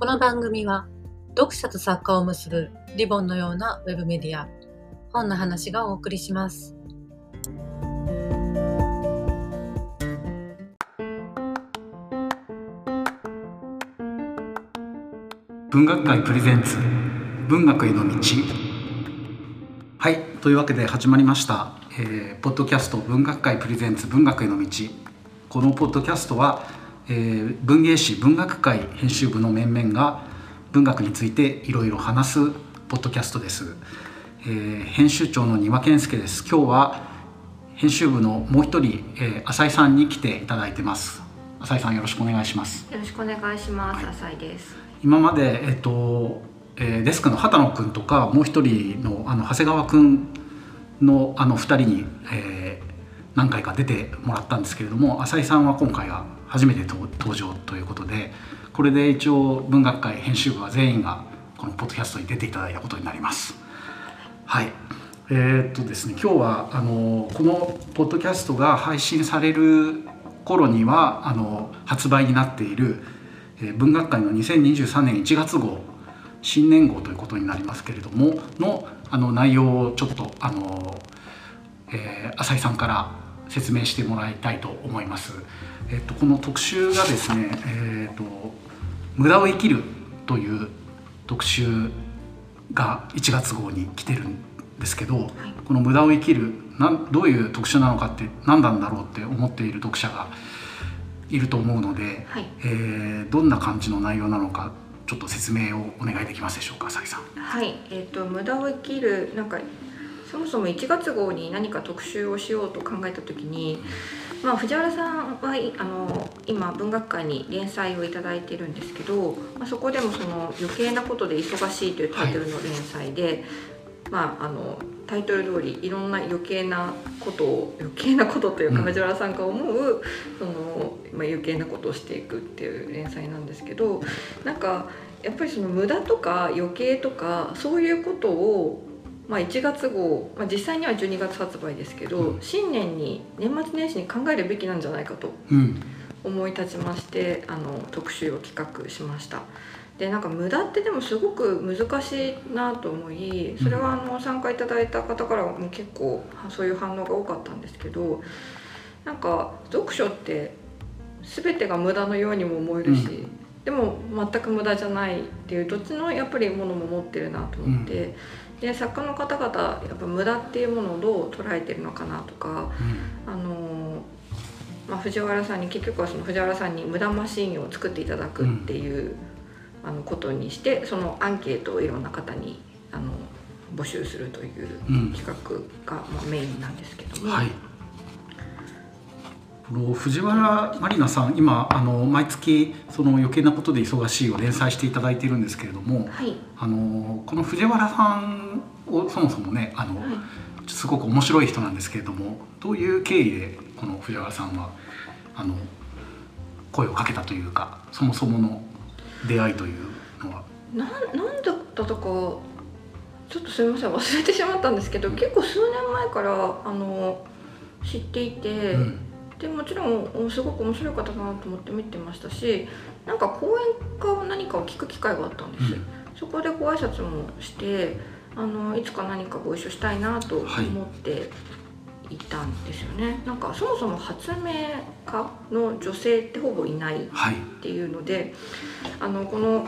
この番組は読者と作家を結ぶリボンのようなウェブメディア本の話がお送りします。文学界プレゼンツ文学への道。はいというわけで始まりました、えーポッドキャスト文学界プレゼンツ文学への道。このポッドキャストは、えー文芸誌文学界編集部の面々が文学についていろいろ話すポッドキャストです、えー編集長の丹羽健介です。今日は編集部のもう一人、えー浅井さんに来ていただいてます。浅井さんよろしくお願いします。よろしくお願いします。浅井です。今まで、えっとえーデスクの畑野君とかもう一人のあの長谷川君のあの2人に、えー何回か出てもらったんですけれども浅井さんは今回が初めて登場ということでこれで一応文学界編集部は全員がこのポッドキャストに出ていただいたことになります。はいえーっとですね今日はあのこのポッドキャストが配信される頃にはあの発売になっている、えー文学界の2023年1月号新年号ということになりますけれどものあの内容をちょっとあの、えー浅井さんから説明してもらいたいと思います。えっとこの特集がですね、えーっと無駄を生きるという特集が1月号に来てるんですけど、この「無駄を生きる」なんどういう特集なのかって何なんだろうって思っている読者がいると思うので、はいえーどんな感じの内容なのかちょっと説明をお願いできますでしょうか浅井さん。はい、えっ、と無駄を生きるなんかそもそも1月号に何か特集をしようと考えた時に、まあ藤原さんはいあの今文学界に連載をいただいてるんですけど、まあそこでもその余計なことで忙しいというタイトルの連載で、まああのタイトル通りいろんな余計なことを余計なことというかうん。藤原さんが思う、そのまあ余計なことをしていくっていう連載なんですけど、なんかやっぱりその無駄とか余計とかそういうことを、まあ、1月号、まあ、実際には12月発売ですけど、うん。新年に年末年始に考えるべきなんじゃないかとうん。思い立ちましてあの特集を企画しました。でなんか無駄ってでもすごく難しいなと思いそれはあの参加いただいた方からも結構そういう反応が多かったんですけどなんか読書って全てが無駄のようにも思えるし、うでも全く無駄じゃないっていうどっちのやっぱりものも持ってるなと思って、で作家の方々やっぱ無駄っていうものをどう捉えてるのかなとかあのまあ、藤原さんに結局はその藤原さんに無駄マシーンを作っていただくっていう、あのことにしてそのアンケートをいろんな方にあの募集するといううん。企画が、まあ、メインなんですけども、はい。この藤原まりなさん今あの毎月その余計なことで忙しいを連載していただいているんですけれどもはいあのこの藤原さんをそもそもねあの、はいすごく面白い人なんですけれどもどういう経緯でこの藤原さんはあの声をかけたというかそもそもの出会いというのは？なんなんだったとかちょっとすみません忘れてしまったんですけど結構数年前からあの知っていて。うんでもちろんおすごく面白い方だなと思って見てましたしなんか講演か何かを聞く機会があったんです、うん。そこでご挨拶もしてあのいつか何かご一緒したいなと思っていたんですよね、なんかそもそも発明家の女性ってほぼいないっはい。ていうのであのこの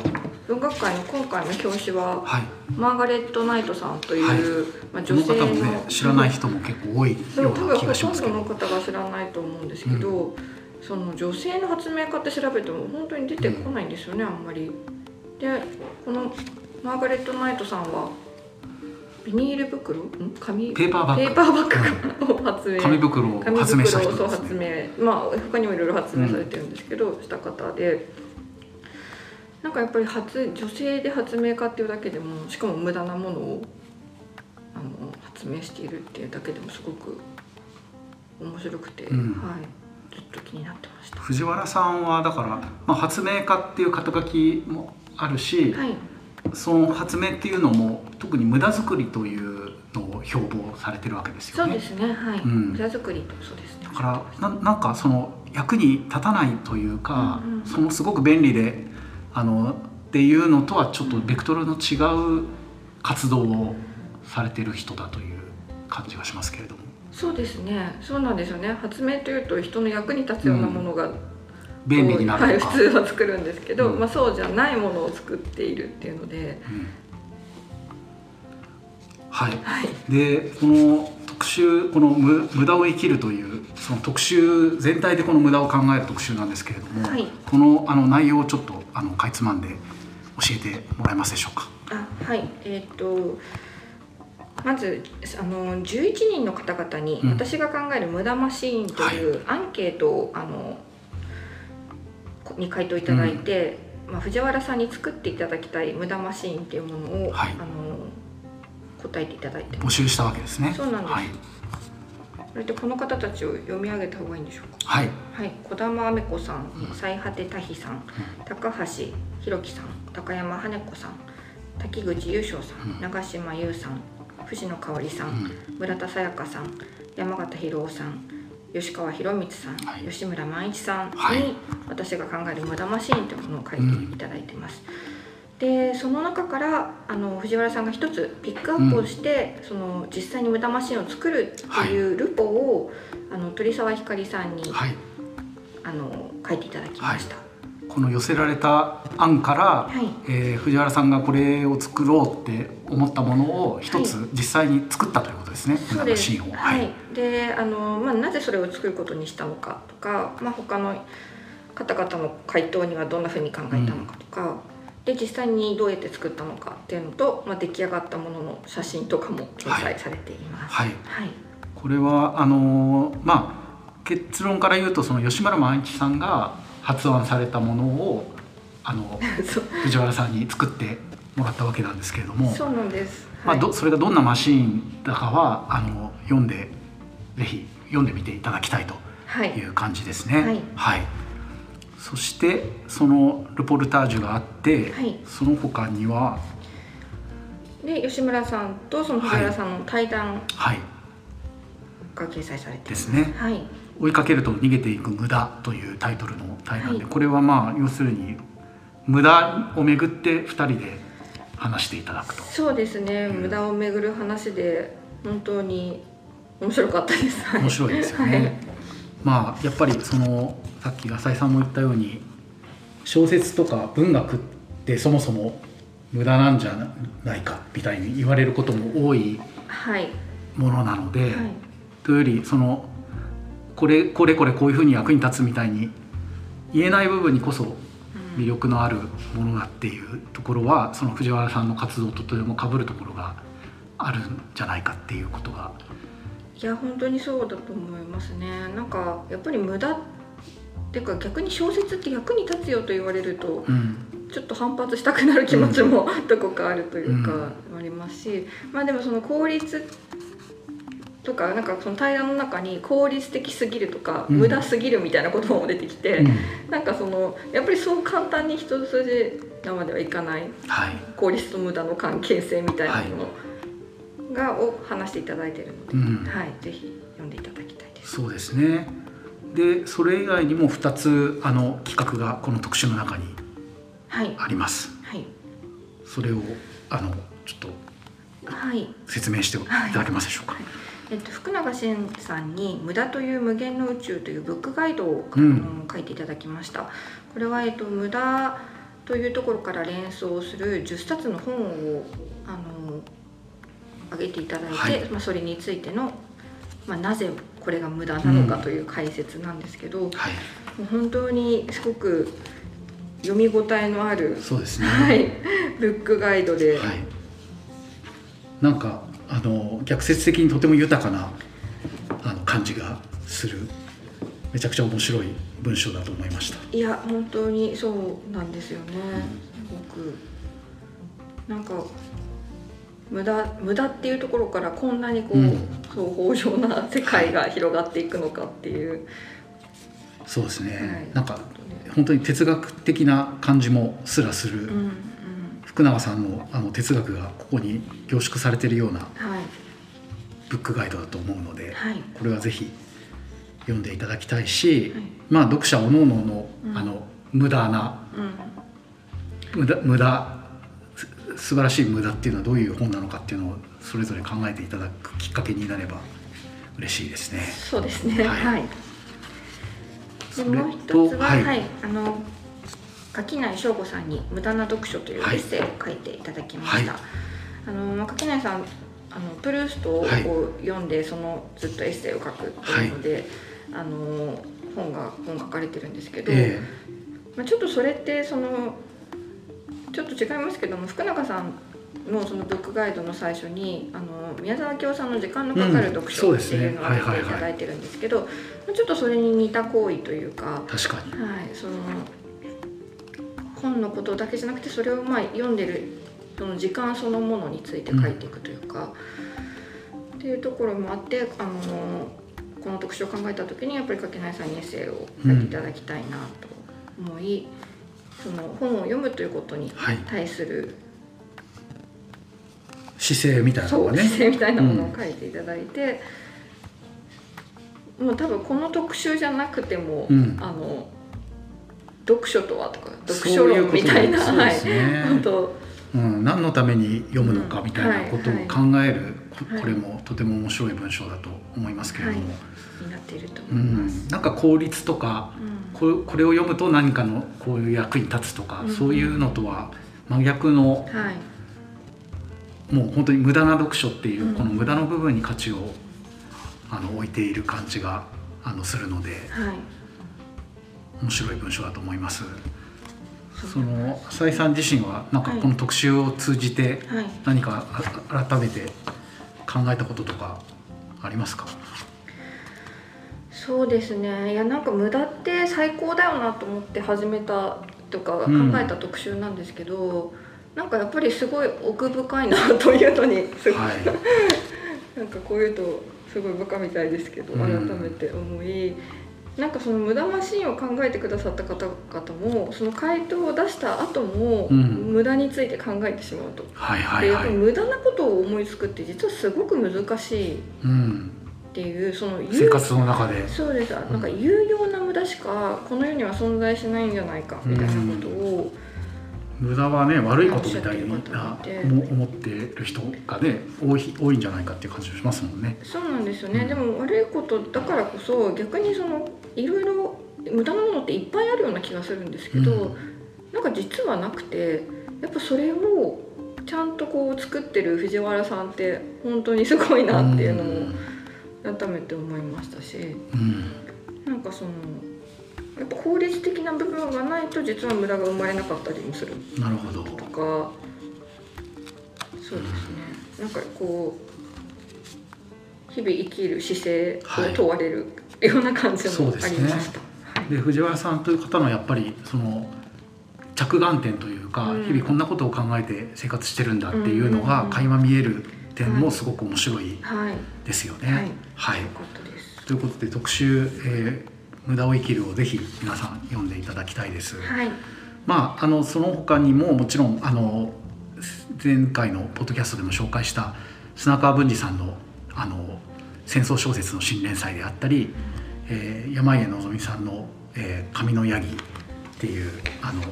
文学界の今回の表紙ははい。マーガレット・ナイトさんという、はい。まあ、女性の方もね知らない人も結構多いような気そう多分ほがしますけど。とんどの方が知らないと思うんですけど、その女性の発明家って調べても本当に出てこないんですよね、あんまり。でこのマーガレット・ナイトさんはビニール袋？ん？紙？ペーパーバッグ。ペーパーバッグを発明。紙袋を紙発明した人です発ね。明。まあ他にもいろいろ発明されてるんですけど、した方で。なんかやっぱり発女性で発明家っていうだけでもしかも無駄なものをあの発明しているっていうだけでもすごく面白くて、うん。はい、ずっと気になってました。藤原さんはだから、まあ、発明家っていう肩書きもあるし、はい、その発明っていうのも特に無駄作りというのを標榜されてるわけですよね。そうですね、はい、うん蔵作りとそうです。ね。だからななんかその役に立たないというか、うんうん。そのすごく便利であのっていうのとはちょっとベクトルの違う活動をされてる人だという感じがしますけれども。そうですね。そうなんですよね。発明というと人の役に立つようなものが、便利になはい、るとか、普通は作るんですけど、うん。まあ、そうじゃないものを作っているっていうので、うん。はい。はい、でこの特集この無無駄を生きるというその特集全体でこの無駄を考える特集なんですけれども、はい。このあの内容をちょっとあのかいつまんで教えてもらえますでしょうか？あはい。えっ、とまずあの11人の方々にうん。私が考える無駄マシーンというアンケートをあのこに回答いただいて、まあ、藤原さんに作っていただきたい無駄マシーンっていうものを、はいあの答えていただいて。募集したわけですね。そうなんですはい。それでこの方たちを読み上げた方がいいんでしょうか？はい。はい、児玉あめ子さんうん、最果てたひさん、高橋弘樹さん、高山羽子さん、滝口優勝さん、うん長島優さん、藤野香織さ、うんん村田沙耶香さん、山形博夫さん、吉川博光さん、はい吉村万一さんに、はい私が考える無駄マシーンというものを書いていただいてます。でその中からあの藤原さんが一つピックアップをして、その実際に無駄マシンを作るっていうルポを、あの鳥沢ひかりさんに、はい。あの書いていただきました。この寄せられた案から、はいえー藤原さんがこれを作ろうって思ったものを一つは実際に作ったということですね。そうです。シーンを。はい。で、あのまあなぜそれを作ることにしたのかとか、まあ他の方々の回答にはどんなふうに考えたのかとか、で実際にどうやって作ったのかっていうのと、まあ出来上がったものの写真とかも掲載されています。はい。はい。これはあのーまあ結論から言うとその吉村万一さんが発案されたものをあの 藤原さんに作ってもらったわけなんですけれども、そうなんです。まあ、はい。どそれがどんなマシーンだかはあの読んでぜひ読んでみていただきたいとはい。いう感じですね。はい。そしてそのルポルタージュがあって、はい。その他にはで吉村さんとその藤原さんの対談はい。が掲載されています。ですね。はい。「追いかけると逃げていく無駄」というタイトルの対談で、はいこれはまあ要するに無駄をめぐって2人で話していただくと。そうですね。うん無駄をめぐる話で本当に面白かったです。はい面白いですよね。はいまあやっぱりそのさっき浅井さんも言ったように小説とか文学ってそもそも無駄なんじゃないかみたいに言われることも多い。ものなので、はい。というよりそのこれこれこれこういうふうに役に立つみたいに言えない部分にこそ魅力のあるものだっていうところはその藤原さんの活動ととても被るところがあるんじゃないかっていうことが。いや本当にそうだと思いますね。なんかやっぱり無駄っていうか逆に小説って役に立つよと言われるとうん。ちょっと反発したくなる気持ちも どこかあるというかうん。ありますし、まあでもその効率とかなんかその対談の中に効率的すぎるとか、うん。無駄すぎるみたいなことも出てきて、うん。なんかそのやっぱりそう簡単に一筋縄ではいかないはい。効率と無駄の関係性みたいなものが、を話していただいているので、うん。はい、ぜひ読んでいただきたいです。そうですね。でそれ以外にも2つあの企画がこの特集の中にはい、あります。はい、それをあのちょっとはい。説明してい。ただけますでしょうか、えっと、福永慎さんに「無駄という無限の宇宙」というブックガイドを、書いていただきました。これは、えっと、無駄というところから連想する10冊の本をあの挙げていただいて、はい。まあ、それについての、まあ、なぜこれが無駄なのかという解説なんですけど、もはい、う本当にすごく読み応えのある、そうですね。はい、ブックガイドで、はい、なんかあの逆説的にとても豊かなあの感じがするめちゃくちゃ面白い文章だと思いました。いや本当にそうなんですよね。すごくなんか無駄無駄っていうところからこんなにこう、うん。そう豊穣な世界が広がっていくのかっていう、そうですね、はい。なんか本当に哲学的な感じもすらする、うんうん福永さんのあの哲学がここに凝縮されているようなはい。ブックガイドだと思うので、はい。これはぜひ読んでいただきたいし、はい。まあ読者おのおのの,、うん。あの無駄なうん。無駄無駄す素晴らしい無駄っていうのはどういう本なのかっていうのをそれぞれ考えていただくきっかけになれば嬉しいですね。そうですね。ははい。い。それでもう一とつは、ははいい、あの垣内翔吾さんに無駄な読書というエはいッセイを書いていただきました。はい。あのまあ垣内さんあのプルーストをはい。読んで、そのずっとエッセイを書くっていうので、あの本が本書かれてるんですけど、えまあちょっとそれってそのちょっと違いますけども福永さんのそのブックガイドの最初にあの宮沢清さんの時間のかかる読うん書っていうのを挙げていただいてるんですけど、まあちょっとそれに似た行為というか、え確かに。はい、その本のことだけじゃなくてそれをまあ読んでるその時間そのものについて書いていくというか、っていうところもあってあのこの特集を考えた時にやっぱり垣内さんにエッセイを書いていただきたいなと思い、その本を読むということにはい。対する姿勢みたいなのね。姿勢みたいなものを書いていただいて、もう多分この特集じゃなくても、うんあの読書とはとか読書論みたいなはい。本当。うん、何のために読むのかうんみたいなことをはい考える、これもとても面白い文章だと思いますけれども、になっているとう思います。ん、なんか効率とかうん。これこれを読むと何かのこういう役に立つとか、うん。そういうのとは真逆のはい。もう本当に無駄な読書っていう、うん。この無駄の部分に価値をあの置いている感じがあのするので。はい面白い文章だと思います。その浅井さん自身はなんかはいこの特集を通じてはい何かあ改めて考えたこととかありますか？そうですねいやなんか無駄って最高だよなと思って始めたとか考うんえた特集なんですけど、なんかやっぱりすごい奥深いなというのにすごい、はい。なんかこういうとすごいバカみたいですけどうん改めて思い、なんかその無駄マシーンを考えてくださった方々もその回答を出した後も、うん無駄について考えてしまうと。はいはいはい。でやっぱり無駄なことを思いつくって実はすごく難しいっうん。ていうその生活の中で。そうですなんか有用な無駄しかこの世には存在しないんじゃないかみたいなことを、無駄はね悪いことみたいに思思ってる人がね多い多いんじゃないかっていう感じがしますもんね。そうなんですよね、うん。でも悪いことだからこそ逆にそのいろいろ無駄なものっていっぱいあるような気がするんですけど、うん。なんか実はなくてやっぱそれをちゃんとこう作ってる藤原さんって本当にすごいなっていうのん。を改めて思いましたしうん。なんかそのやっぱ効率的な部分がないと実は無駄が生まれなかったりもする。なるほど。とか。そうですね。なんかこう日々生きる姿勢を問われるような感じもありました。で藤原さんという方のやっぱりその着眼点というか、うん。日々こんなことを考えて生活してるんだっていうのうんうんうんが垣間見える点もすごく面白い。はい、ですよね。はい。はい。よかったです。ということで特集、えー無駄を生きる」をぜひ皆さん読んでいただきたいです。はい、まあ、あのその他にももちろんあの前回のポッドキャストでも紹介した砂川文治さんのあの戦争小説の新連載であったり、えー山家のぞみさんの「えー紙のヤギ」っていうあの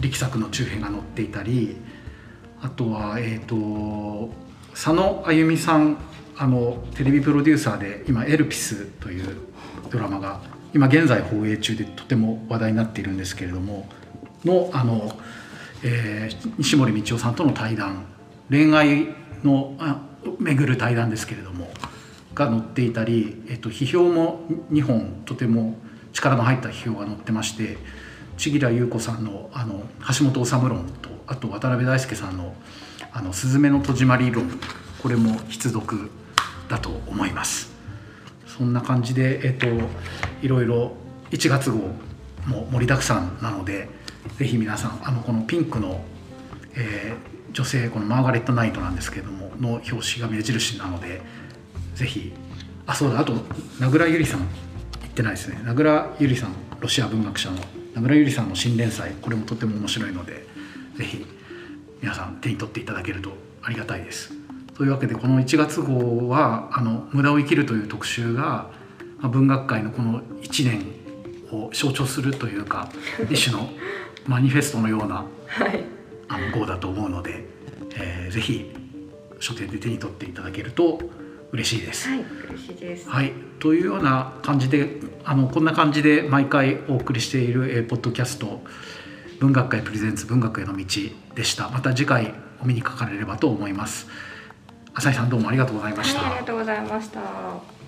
力作の中編が載っていたりあとは、えー、と佐野あゆみさんあのテレビプロデューサーで今「エルピス」というドラマが今現在放映中でとても話題になっているんですけれどものあの、えー西森道夫さんとの対談恋愛のあ巡る対談ですけれどもが載っていたり、えっと、批評も2本とても力の入った批評が載ってまして千吉良優子さんのあの橋本治論とあと渡辺大輔さんの「あのスズメの戸締まり論」これも必読だと思います。そんな感じで、えっと、いろいろ1月号も盛りだくさんなのでぜひ皆さんあのこのピンクの、えー女性このマーガレット・ナイトなんですけどもの表紙が目印なのでぜひあそうだあと名倉ゆりさん言ってないですね名倉ゆりさんロシア文学者の名倉ゆりさんの新連載これもとても面白いのでぜひ皆さん手に取っていただけるとありがたいです。というわけでこの1月号は「あの無駄を生きる」という特集がまあ文学界のこの1年を象徴するというか 一種のマニフェストのようなはい、あの号だと思うので、えーぜひ書店で手に取っていただけると嬉しいです。はい嬉しいです。はい、というような感じであのこんな感じで毎回お送りしている、えーポッドキャスト「文学界プレゼンツ文学への道」でした。また次回お目にかかれればと思います浅井さんどうもありがとうございました、はいありがとうございました。